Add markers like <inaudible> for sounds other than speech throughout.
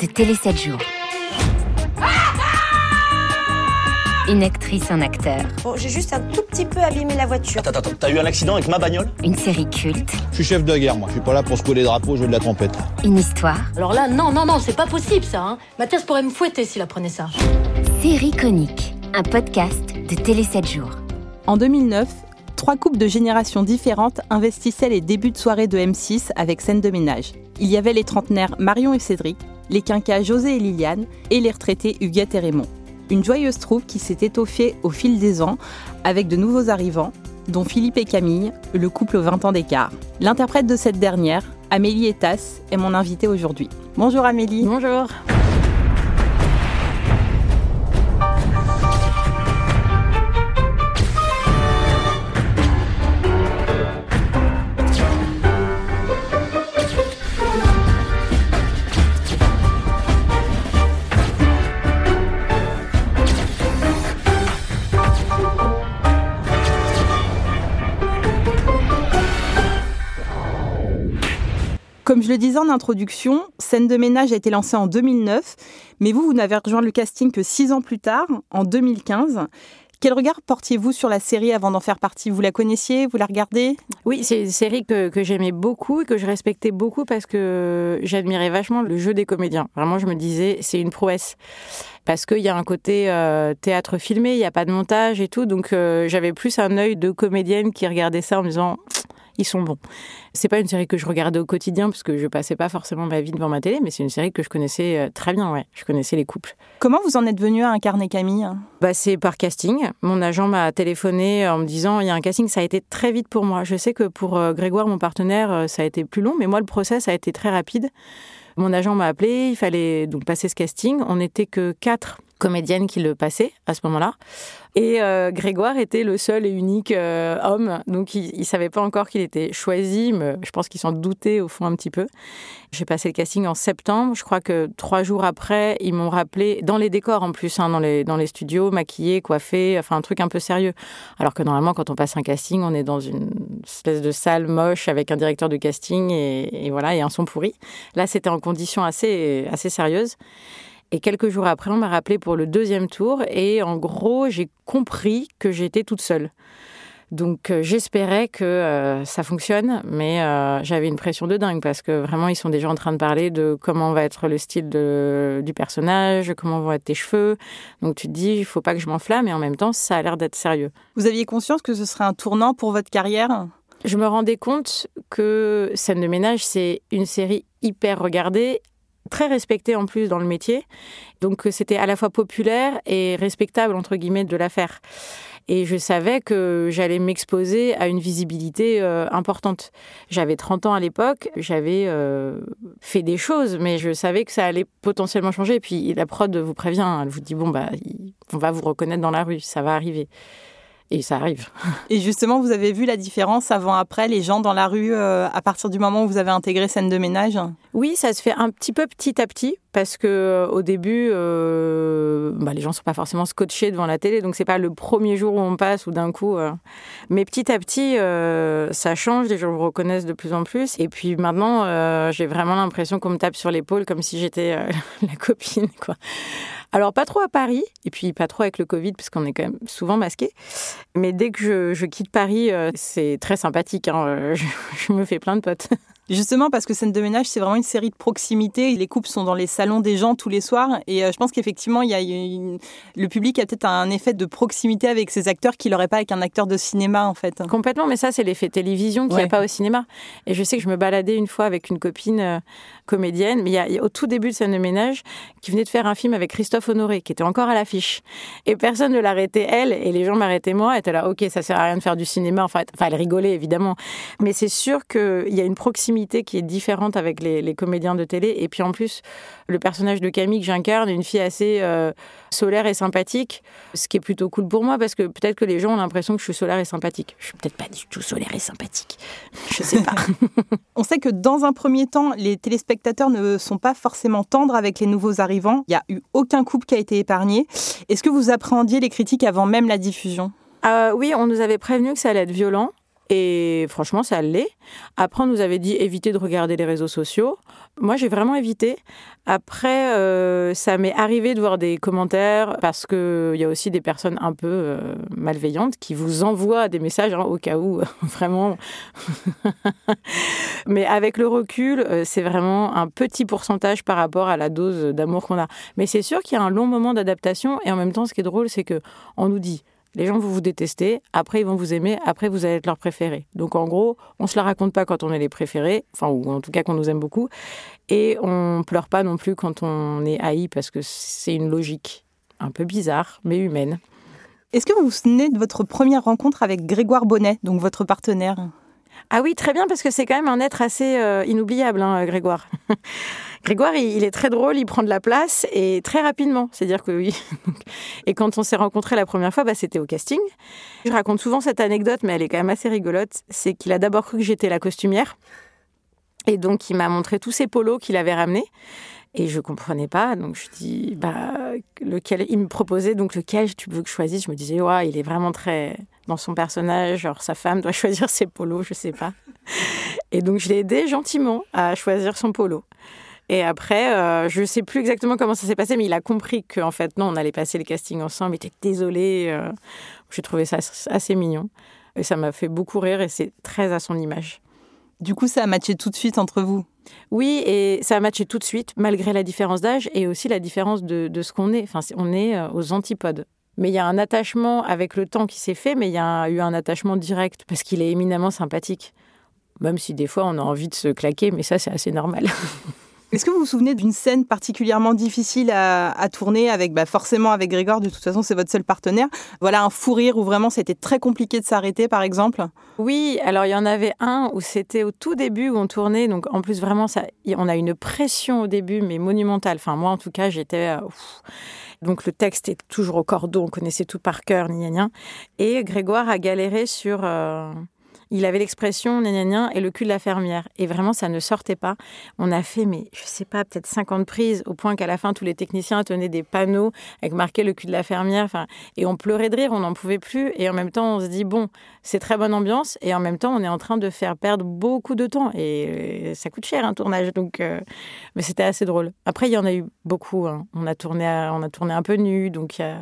de Télé 7 jours. Une actrice, un acteur, Bon, j'ai juste un tout petit peu abîmé la voiture. Attends, attends, t'as eu un accident avec ma bagnole? Une série culte, Je suis chef de guerre, moi. Je suis pas là pour secouer les drapeaux, jouer de la trompette. une histoire. Alors là, non, non, non, c'est pas possible ça. Hein. Mathias pourrait me fouetter s'il apprenait ça. Série conique, un podcast de Télé 7 jours. En 2009, trois couples de générations différentes investissaient les débuts de soirée de M6 avec scène de ménage. Il y avait les trentenaires Marion et Cédric, les quinquas José et Liliane et les retraités Huguette et Raymond. Une joyeuse troupe qui s'est étoffée au fil des ans avec de nouveaux arrivants, dont Philippe et Camille, le couple aux 20 ans d'écart. L'interprète de cette dernière, Amélie Etas, est mon invitée aujourd'hui. Bonjour Amélie. Bonjour. Comme je le disais en introduction, Scène de ménage a été lancée en 2009, mais vous, vous n'avez rejoint le casting que six ans plus tard, en 2015. Quel regard portiez-vous sur la série avant d'en faire partie? Vous la connaissiez? Vous la regardez? Oui, c'est une série que, j'aimais beaucoup et que je respectais beaucoup parce que j'admirais vachement le jeu des comédiens. Vraiment, je me disais, c'est une prouesse. Parce qu'il y a un côté euh, théâtre filmé, il n'y a pas de montage et tout. Donc, euh, j'avais plus un œil de comédienne qui regardait ça en me disant, ils sont bons. C'est pas une série que je regardais au quotidien parce que je passais pas forcément ma vie devant ma télé, mais c'est une série que je connaissais euh, très bien, ouais. Je connaissais les couples. Comment vous en êtes venu à incarner Camille? Bah, c'est par casting. Mon agent m'a téléphoné en me disant il y a un casting, ça a été très vite pour moi. Je sais que pour euh, Grégoire, mon partenaire, euh, ça a été plus long, mais moi, le process a été très rapide. Mon agent m'a appelé, il fallait donc passer ce casting. On n'était que quatre comédiennes qui le passaient à ce moment-là. Et euh, Grégoire était le seul et unique euh, homme, donc il, il savait pas encore qu'il était choisi, mais je pense qu'il s'en doutait au fond un petit peu. J'ai passé le casting en septembre. Je crois que trois jours après, ils m'ont rappelé dans les décors en plus, hein, dans les dans les studios, maquillé, coiffé, enfin un truc un peu sérieux. Alors que normalement, quand on passe un casting, on est dans une espèce de salle moche avec un directeur de casting et, et voilà et un son pourri. Là, c'était en conditions assez assez sérieuses. Et quelques jours après, on m'a rappelé pour le deuxième tour. Et en gros, j'ai compris que j'étais toute seule. Donc euh, j'espérais que euh, ça fonctionne, mais euh, j'avais une pression de dingue parce que vraiment ils sont déjà en train de parler de comment va être le style de, du personnage, comment vont être tes cheveux. Donc tu te dis il faut pas que je m'enflamme, et en même temps ça a l'air d'être sérieux. Vous aviez conscience que ce serait un tournant pour votre carrière? Je me rendais compte que Scène de ménage c'est une série hyper regardée, très respectée en plus dans le métier. Donc c'était à la fois populaire et respectable entre guillemets de la faire. Et je savais que j'allais m'exposer à une visibilité euh, importante. J'avais 30 ans à l'époque, j'avais euh, fait des choses, mais je savais que ça allait potentiellement changer. Et puis la prod vous prévient, elle vous dit bon bah on va vous reconnaître dans la rue, ça va arriver. Et ça arrive. <laughs> Et justement, vous avez vu la différence avant-après, les gens dans la rue, euh, à partir du moment où vous avez intégré scène de ménage? Oui, ça se fait un petit peu petit à petit, parce que euh, au début, euh, bah, les gens sont pas forcément scotchés devant la télé, donc c'est pas le premier jour où on passe ou d'un coup. Mais petit à petit, ça change, les gens vous reconnaissent de plus en plus. Et puis maintenant, j'ai vraiment l'impression qu'on me tape sur l'épaule comme si j'étais <laughs> la copine, quoi. Alors, pas trop à Paris, et puis pas trop avec le Covid, puisqu'on est quand même souvent masqué. Mais dès que je, quitte Paris, euh, c'est très sympathique. Hein, <laughs> je, me fais plein de potes. Justement, parce que Scène de ménage, c'est vraiment une série de proximité. Les couples sont dans les salons des gens tous les soirs. Et euh, je pense qu'effectivement, il y a le public a peut-être un effet de proximité avec ces acteurs qu'il n'aurait pas avec un acteur de cinéma, en fait. Complètement, mais ça, c'est l'effet télévision qu'il n'y a pas au cinéma. Et je sais que je me baladais une fois avec une copine euh, comédienne, mais il y, a, au tout début de Scène de ménage, qui venait de faire un film avec Christophe Honoré, qui était encore à l'affiche. Et personne ne l'arrêtait, elle, et les gens m'arrêtaient moi. Elle était là, ok, ça sert à rien de faire du cinéma. Enfin, enfin elle rigolait, évidemment. Mais c'est sûr qu'il y a une proximité qui est différente avec les, comédiens de télé. Et puis en plus, le personnage de Camille que j'incarne est une fille assez euh, solaire et sympathique, ce qui est plutôt cool pour moi parce que peut-être que les gens ont l'impression que je suis solaire et sympathique. Je suis peut-être pas du tout solaire et sympathique. Je sais pas. <laughs> On sait que dans un premier temps, les téléspectateurs ne sont pas forcément tendres avec les nouveaux arrivants. Il n'y a eu aucun couple qui a été épargné. Est-ce que vous appréhendiez les critiques avant même la diffusion? Euh, oui, on nous avait prévenu que ça allait être violent. Et franchement, ça l'est. Après, on nous avait dit éviter de regarder les réseaux sociaux. Moi, j'ai vraiment évité. Après, euh, ça m'est arrivé de voir des commentaires parce qu'il y a aussi des personnes un peu euh, malveillantes qui vous envoient des messages hein, au cas où, <laughs> vraiment. <laughs> Mais avec le recul, euh, c'est vraiment un petit pourcentage par rapport à la dose d'amour qu'on a. Mais c'est sûr qu'il y a un long moment d'adaptation et en même temps, ce qui est drôle, c'est que on nous dit les gens vont vous détester, après ils vont vous aimer, après vous allez être leur préféré. Donc en gros, on se la raconte pas quand on est les préférés, enfin ou en tout cas qu'on nous aime beaucoup, et on pleure pas non plus quand on est haï parce que c'est une logique un peu bizarre mais humaine. Est-ce que vous vous souvenez de votre première rencontre avec Grégoire Bonnet, donc votre partenaire? Ah oui, très bien, parce que c'est quand même un être assez euh, inoubliable, hein, Grégoire. <laughs> Grégoire, il, est très drôle, il prend de la place et très rapidement. C'est-à-dire que oui. <laughs> et quand on s'est rencontrés la première fois, bah, c'était au casting. Je raconte souvent cette anecdote, mais elle est quand même assez rigolote. C'est qu'il a d'abord cru que j'étais la costumière. Et donc, il m'a montré tous ses polos qu'il avait ramenés. Et je comprenais pas, donc je dis, bah, lequel, il me proposait donc lequel tu veux que je choisisse? Je me disais, ouais, il est vraiment très dans son personnage, genre sa femme doit <laughs> choisir ses polos, je sais pas. Et donc je l'ai aidé gentiment à choisir son polo. Et après, euh, je ne sais plus exactement comment ça s'est passé, mais il a compris qu'en fait, non, on allait passer le casting ensemble. Il était désolé. Euh. J'ai trouvé ça assez mignon. Et ça m'a fait beaucoup rire et c'est très à son image. Du coup, ça a matché tout de suite entre vous? Oui, et ça a matché tout de suite, malgré la différence d'âge et aussi la différence de, ce qu'on est. Enfin, on est euh, aux antipodes. Mais il y a un attachement avec le temps qui s'est fait, mais il y a eu un attachement direct parce qu'il est éminemment sympathique. Même si des fois on a envie de se claquer, mais ça c'est assez normal. <laughs> Est-ce que vous vous souvenez d'une scène particulièrement difficile à, tourner avec, bah forcément avec Grégoire, de toute façon c'est votre seul partenaire. Voilà un fou rire où vraiment c'était très compliqué de s'arrêter par exemple Oui, alors il y en avait un où c'était au tout début où on tournait, donc en plus vraiment ça, on a une pression au début mais monumentale. Enfin moi en tout cas j'étais... Euh, donc le texte est toujours au cordeau, on connaissait tout par cœur, ni rien. Et Grégoire a galéré sur... Euh, il avait l'expression gna et le cul de la fermière. Et vraiment, ça ne sortait pas. On a fait, mais je sais pas, peut-être 50 prises, au point qu'à la fin, tous les techniciens tenaient des panneaux avec marqué le cul de la fermière. Enfin, et on pleurait de rire, on n'en pouvait plus. Et en même temps, on se dit, bon, c'est très bonne ambiance. Et en même temps, on est en train de faire perdre beaucoup de temps. Et euh, ça coûte cher un tournage. Donc, euh, mais c'était assez drôle. Après, il y en a eu beaucoup. Hein. On, a tourné on a tourné un peu nu. Donc, il y a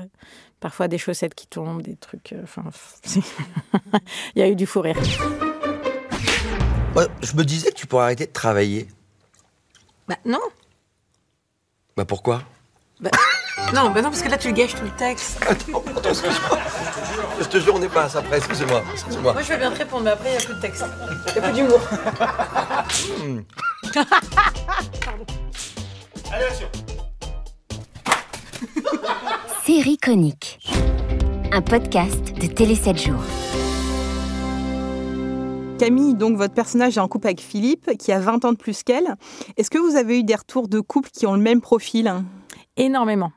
Parfois des chaussettes qui tombent, des trucs. Euh, enfin, <laughs> il y a eu du fou rire. je me disais que tu pourrais arrêter de travailler. Bah non. Bah pourquoi? Bah, <laughs> Non, bah non, parce que là tu le gâches tout le texte. <laughs> Attends, excuse-moi. Je te jure, on n'est pas à ça près, excusez-moi. Moi je vais bien te répondre, mais après il n'y a plus de texte. Il n'y a plus d'humour. Hmm. Allez, Série conique. Un podcast de Télé 7 jours. Camille, donc votre personnage est en couple avec Philippe, qui a 20 ans de plus qu'elle. Est-ce que vous avez eu des retours de couples qui ont le même profil? Énormément.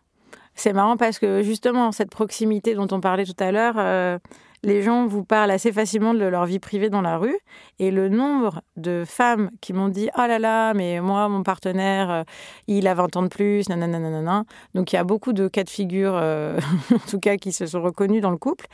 C'est marrant parce que justement, cette proximité dont on parlait tout à l'heure, euh, les gens vous parlent assez facilement de leur vie privée dans la rue. Et le nombre de femmes qui m'ont dit Oh là là, mais moi, mon partenaire, euh, il a 20 ans de plus, nanana, nanana. Donc il y a beaucoup de cas de figure, euh, <laughs> en tout cas, qui se sont reconnus dans le couple.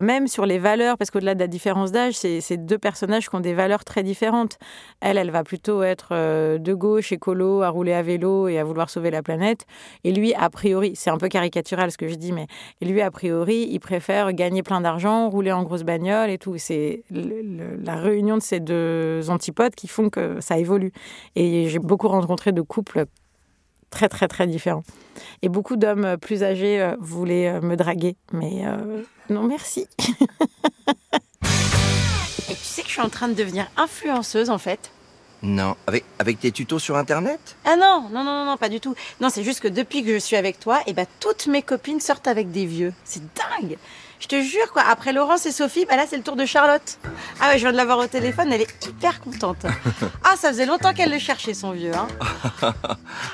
Même sur les valeurs, parce qu'au-delà de la différence d'âge, c'est deux personnages qui ont des valeurs très différentes. Elle, elle va plutôt être euh, de gauche, écolo, à rouler à vélo et à vouloir sauver la planète. Et lui, a priori, c'est un peu caricatural ce que je dis, mais lui, a priori, il préfère gagner plein d'argent, rouler en grosse bagnole et tout. C'est la réunion de ces deux antipodes qui font que ça évolue. Et j'ai beaucoup rencontré de couples très très très différents. Et beaucoup d'hommes plus âgés euh, voulaient euh, me draguer, mais euh, non merci. <laughs> Et tu sais que je suis en train de devenir influenceuse en fait Non, avec, avec tes tutos sur Internet? Ah non, non, non, non, pas du tout. Non, c'est juste que depuis que je suis avec toi, et ben, toutes mes copines sortent avec des vieux. C'est dingue je te jure, quoi. Après Laurence et Sophie, bah là, c'est le tour de Charlotte. Ah ouais, je viens de l'avoir au téléphone, elle est hyper contente. Ah, ça faisait longtemps qu'elle le cherchait, son vieux. Hein. ah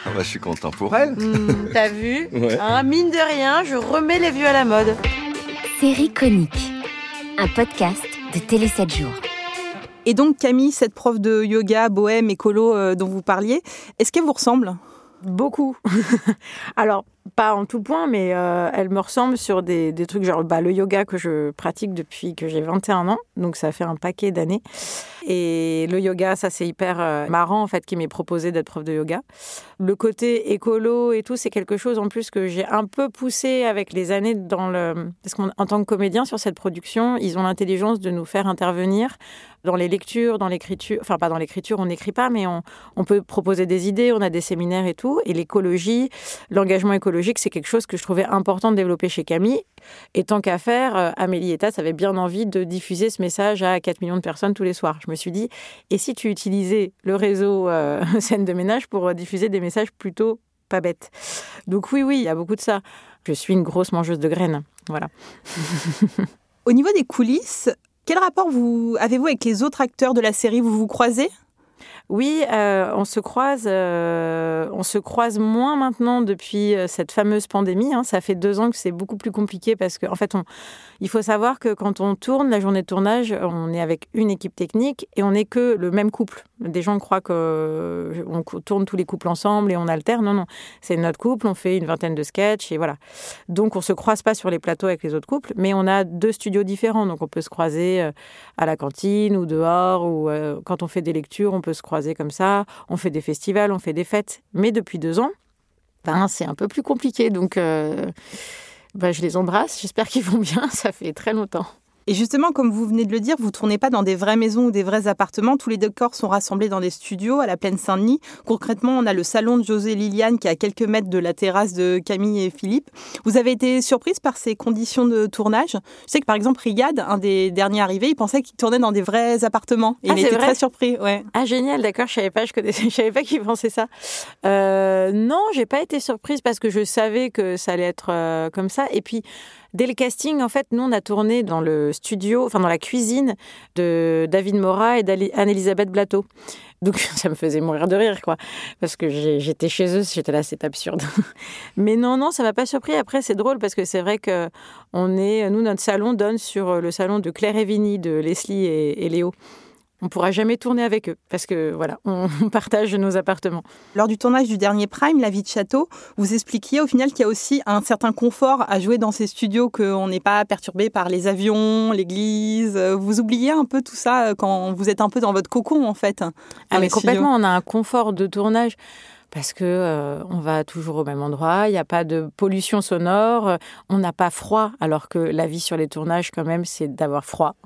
bah, je suis content pour elle. Hmm, T'as vu Ouais. Hein, Mine de rien, je remets les vieux à la mode. Série conique, un podcast de Télé 7 jours. Et donc Camille, cette prof de yoga, bohème, écolo euh, dont vous parliez, est-ce qu'elle vous ressemble? Beaucoup. <laughs> Alors, pas en tout point, mais euh, elle me ressemble sur des, des trucs genre bah, le yoga que je pratique depuis que j'ai 21 ans, donc ça fait un paquet d'années. Et le yoga, ça c'est hyper euh, marrant en fait qu'il m'ait proposé d'être prof de yoga. Le côté écolo et tout, c'est quelque chose en plus que j'ai un peu poussé avec les années dans le... Parce qu'en tant que comédien sur cette production, ils ont l'intelligence de nous faire intervenir dans les lectures, dans l'écriture, enfin pas dans l'écriture, on n'écrit pas, mais on, on, peut proposer des idées, on a des séminaires et tout. Et l'écologie, l'engagement écologique, c'est quelque chose que je trouvais important de développer chez Camille. Et tant qu'à faire, euh, Amélie Etat avait bien envie de diffuser ce message à 4 millions de personnes tous les soirs. Je me suis dit, et si tu utilisais le réseau euh, <laughs> scène de ménage pour euh, diffuser des messages plutôt pas bêtes? Donc oui, oui, il y a beaucoup de ça. Je suis une grosse mangeuse de graines. Voilà. <laughs> Au niveau des coulisses, quel rapport vous avez-vous avec les autres acteurs de la série? Vous vous croisez? Oui, euh, on se croise, euh, on se croise moins maintenant depuis euh, cette fameuse pandémie. Hein. Ça fait deux ans que c'est beaucoup plus compliqué parce qu'en en fait, on, il faut savoir que quand on tourne la journée de tournage, on est avec une équipe technique et on n'est que le même couple. Des gens croient qu'on tourne tous les couples ensemble et on alterne. Non, non, c'est notre couple. On fait une vingtaine de sketchs et voilà. Donc, on se croise pas sur les plateaux avec les autres couples, mais on a deux studios différents. Donc, on peut se croiser à la cantine ou dehors ou quand on fait des lectures, on peut se croiser comme ça. On fait des festivals, on fait des fêtes. Mais depuis deux ans, ben, c'est un peu plus compliqué. Donc, euh, ben, je les embrasse. J'espère qu'ils vont bien. <laughs> Ça fait très longtemps. Et justement, comme vous venez de le dire, vous tournez pas dans des vraies maisons ou des vrais appartements. Tous les décors sont rassemblés dans des studios à la plaine Saint-Denis. Concrètement, on a le salon de José Liliane qui est à quelques mètres de la terrasse de Camille et Philippe. Vous avez été surprise par ces conditions de tournage Je sais que par exemple, Riyad, un des derniers arrivés, il pensait qu'il tournait dans des vrais appartements. Et ah, il était vrai très surpris. Ouais. Ah génial, d'accord. Je savais pas, je connaissais, <laughs> je savais pas qu'il pensait ça. Euh, non, j'ai pas été surprise parce que je savais que ça allait être euh, comme ça. Et puis. Dès le casting, en fait, nous, on a tourné dans le studio, enfin dans la cuisine de David Mora et d'Anne-Elisabeth Blateau. Donc <laughs> ça me faisait mourir de rire, quoi. Parce que j'étais chez eux, j'étais là, c'est absurde. <laughs> Mais non, non, ça m'a pas surpris. Après, c'est drôle parce que c'est vrai que on est, nous, notre salon donne sur le salon de Claire et Vinny, de Leslie et Léo on pourra jamais tourner avec eux parce que voilà, on <laughs> partage nos appartements. Lors du tournage du dernier Prime, La vie de château, vous expliquiez au final qu'il y a aussi un certain confort à jouer dans ces studios, qu'on n'est pas perturbé par les avions, l'église. Vous oubliez un peu tout ça quand vous êtes un peu dans votre cocon en fait. Ah mais complètement, on a un confort de tournage parce que euh, on va toujours au même endroit, il n'y a pas de pollution sonore, on n'a pas froid, alors que la vie sur les tournages, quand même, c'est d'avoir froid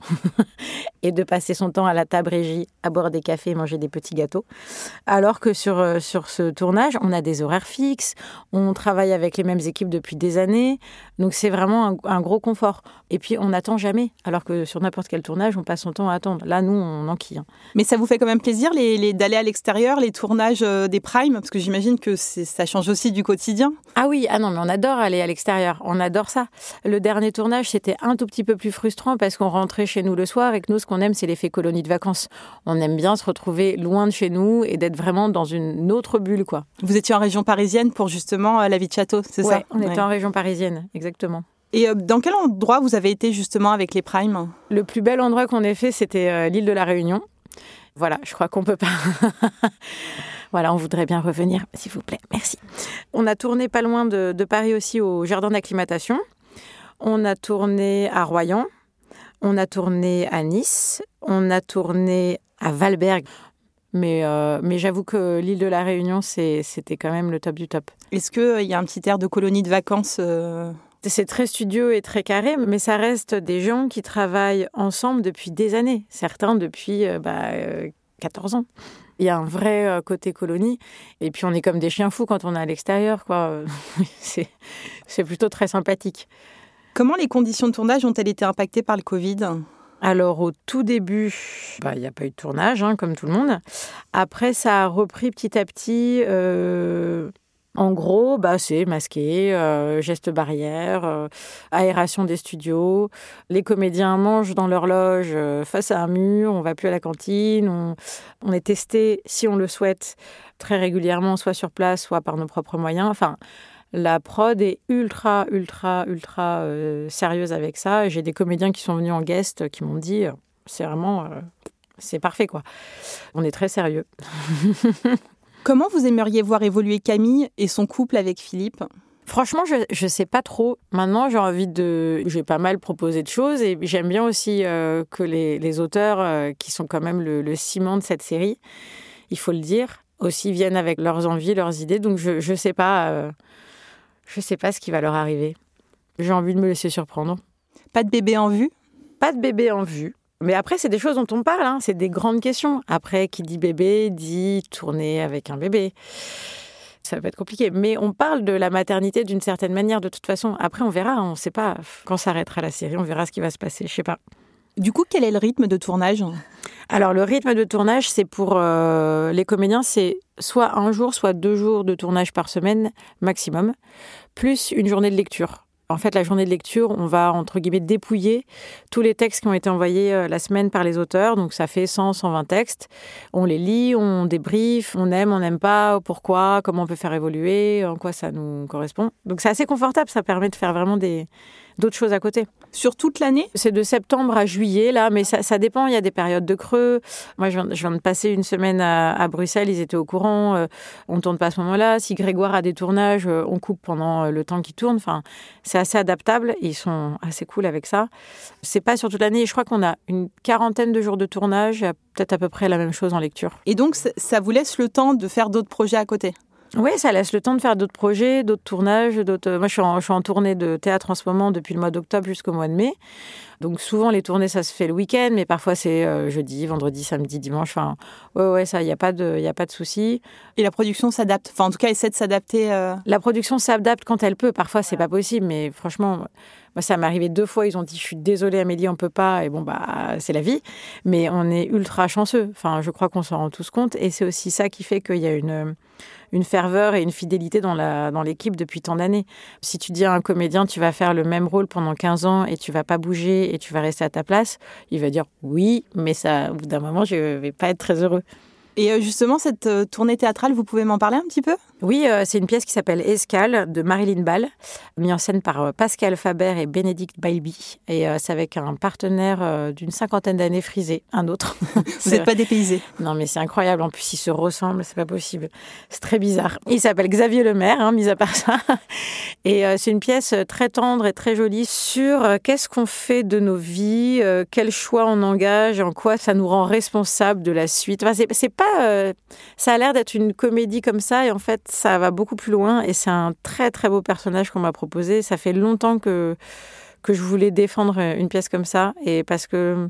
<laughs> et de passer son temps à la table régie, à boire des cafés et manger des petits gâteaux. Alors que sur, euh, sur ce tournage, on a des horaires fixes, on travaille avec les mêmes équipes depuis des années, donc c'est vraiment un, gros confort. Et puis on n'attend jamais, alors que sur n'importe quel tournage, on passe son temps à attendre. Là, nous, on enquille. Hein. Mais ça vous fait quand même plaisir d'aller à l'extérieur, les tournages euh, des primes? Parce que j'imagine que ça change aussi du quotidien. Ah oui, ah non, mais on adore aller à l'extérieur, on adore ça. Le dernier tournage, c'était un tout petit peu plus frustrant parce qu'on rentrait chez nous le soir et que nous, ce qu'on aime, c'est l'effet colonie de vacances. On aime bien se retrouver loin de chez nous et d'être vraiment dans une autre bulle, quoi. Vous étiez en région parisienne pour justement la vie de château, c'est ouais, ça on était ouais. en région parisienne, exactement. Et dans quel endroit vous avez été justement avec les primes? Le plus bel endroit qu'on ait fait, c'était l'île de la Réunion. Voilà, je crois qu'on peut pas. <laughs> voilà, on voudrait bien revenir, s'il vous plaît. Merci. On a tourné pas loin de, Paris aussi au jardin d'acclimatation. On a tourné à Royan. On a tourné à Nice. On a tourné à Valberg. Mais, euh, mais j'avoue que l'île de la Réunion, c'était quand même le top du top. Est-ce qu'il euh, y a un petit air de colonie de vacances euh c'est très studio et très carré, mais ça reste des gens qui travaillent ensemble depuis des années, certains depuis 14 bah, ans. Il y a un vrai côté colonie, et puis on est comme des chiens fous quand on est à l'extérieur, quoi. <laughs> c'est plutôt très sympathique. Comment les conditions de tournage ont-elles été impactées par le Covid? Alors au tout début, bah, il n'y a pas eu de tournage, hein, comme tout le monde. Après, ça a repris petit à petit. Euh, en gros, bah, c'est masqué, euh, gestes barrières, euh, aération des studios. Les comédiens mangent dans leur loge face à un mur, on va plus à la cantine. On, on, est testé, si on le souhaite, très régulièrement, soit sur place, soit par nos propres moyens. Enfin, la prod est ultra, ultra, ultra euh, sérieuse avec ça. J'ai des comédiens qui sont venus en guest qui m'ont dit, euh, c'est vraiment, euh, c'est parfait quoi. On est très sérieux. <laughs> Comment vous aimeriez voir évoluer Camille et son couple avec Philippe? Franchement, je ne sais pas trop. Maintenant, j'ai envie de. J'ai pas mal proposé de choses et j'aime bien aussi que les, auteurs, qui sont quand même le, le, ciment de cette série, il faut le dire, aussi viennent avec leurs envies, leurs idées. Donc, je ne sais pas. Je ne sais pas ce qui va leur arriver. J'ai envie de me laisser surprendre. Pas de bébé en vue? Pas de bébé en vue. Mais après, c'est des choses dont on parle, hein. c'est des grandes questions. Après, qui dit bébé dit tourner avec un bébé. Ça va être compliqué. Mais on parle de la maternité d'une certaine manière, de toute façon. Après, on verra, on ne sait pas. Quand s'arrêtera la série, on verra ce qui va se passer. Je sais pas. Du coup, quel est le rythme de tournage? Alors, le rythme de tournage, c'est pour euh, les comédiens, c'est soit un jour, soit deux jours de tournage par semaine maximum, plus une journée de lecture. En fait, la journée de lecture, on va, entre guillemets, dépouiller tous les textes qui ont été envoyés euh, la semaine par les auteurs. Donc, ça fait 100, 120 textes. On les lit, on débrief, on aime, on n'aime pas, pourquoi, comment on peut faire évoluer, en quoi ça nous correspond. Donc, c'est assez confortable. Ça permet de faire vraiment des, d'autres choses à côté. Sur toute l'année C'est de septembre à juillet, là, mais ça, dépend. Il y a des périodes de creux. Moi, je viens, de passer une semaine à, Bruxelles, ils étaient au courant. Euh, on ne tourne pas à ce moment-là. Si Grégoire a des tournages, euh, on coupe pendant euh, le temps qu'il tourne. Enfin, c'est assez adaptable. Ils sont assez cool avec ça. C'est pas sur toute l'année. Je crois qu'on a une quarantaine de jours de tournage, peut-être à peu près la même chose en lecture. Et donc, ça vous laisse le temps de faire d'autres projets à côté? Oui, ça laisse le temps de faire d'autres projets, d'autres tournages. D'autres... Moi, je suis, en, je suis en tournée de théâtre en ce moment depuis le mois d'octobre jusqu'au mois de mai. Donc souvent les tournées ça se fait le week-end, mais parfois c'est euh, jeudi, vendredi, samedi, dimanche. Enfin, ouais, ouais, ça, il y a pas de, a pas de souci. Et la production s'adapte. Enfin, en tout cas, essaie de s'adapter. Euh. La production s'adapte quand elle peut. Parfois c'est pas possible, mais franchement, moi ça m'est arrivé deux fois. Ils ont dit, je suis désolée Amélie, on peut pas. Et bon bah c'est la vie. Mais on est ultra chanceux. Enfin, je crois qu'on s'en rend tous compte. Et c'est aussi ça qui fait qu'il y a une une ferveur et une fidélité dans la dans l'équipe depuis tant d'années. Si tu dis à un comédien tu vas faire le même rôle pendant 15 ans et tu vas pas bouger et tu vas rester à ta place, il va dire oui, mais ça au bout d'un moment je vais pas être très heureux. Et euh, justement, cette euh, tournée théâtrale, vous pouvez m'en parler un petit peu? Oui, euh, c'est une pièce qui s'appelle Escale de Marilyn Ball, mise en scène par Pascal Faber et Bénédicte Bailby. Et c'est avec un partenaire d'une cinquantaine d'années frisé, un autre. <laughs> vous n'êtes pas dépaysé Non, mais c'est incroyable. En plus, ils se ressemblent, c'est pas possible. C'est très bizarre. Il s'appelle Xavier Lemaire, hein, mis à part ça. <laughs> Et c'est une pièce très tendre et très jolie sur qu'est-ce qu'on fait de nos vies, quel choix on engage, en quoi ça nous rend responsable de la suite. Enfin, c'est pas euh, ça a l'air d'être une comédie comme ça, et en fait, ça va beaucoup plus loin. Et c'est un très très beau personnage qu'on m'a proposé. Ça fait longtemps que que je voulais défendre une pièce comme ça, et parce que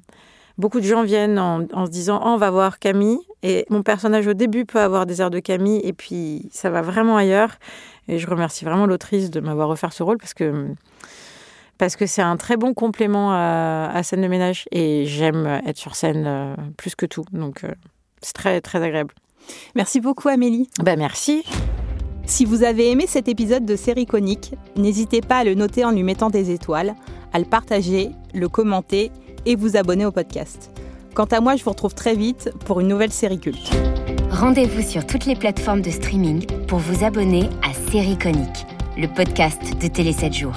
beaucoup de gens viennent en, se disant oh, on va voir Camille, et mon personnage au début peut avoir des airs de Camille, et puis ça va vraiment ailleurs. Et je remercie vraiment l'autrice de m'avoir offert ce rôle parce que parce que c'est un très bon complément à, scène de ménage et j'aime être sur scène euh, plus que tout. Donc euh, c'est très, très agréable. Merci beaucoup, Amélie. Ben, merci. Si vous avez aimé cet épisode de Série Conique, n'hésitez pas à le noter en lui mettant des étoiles, à le partager, le commenter et vous abonner au podcast. Quant à moi, je vous retrouve très vite pour une nouvelle série culte. Rendez-vous sur toutes les plateformes de streaming pour vous abonner à Série Conique, le podcast de Télé 7 jours.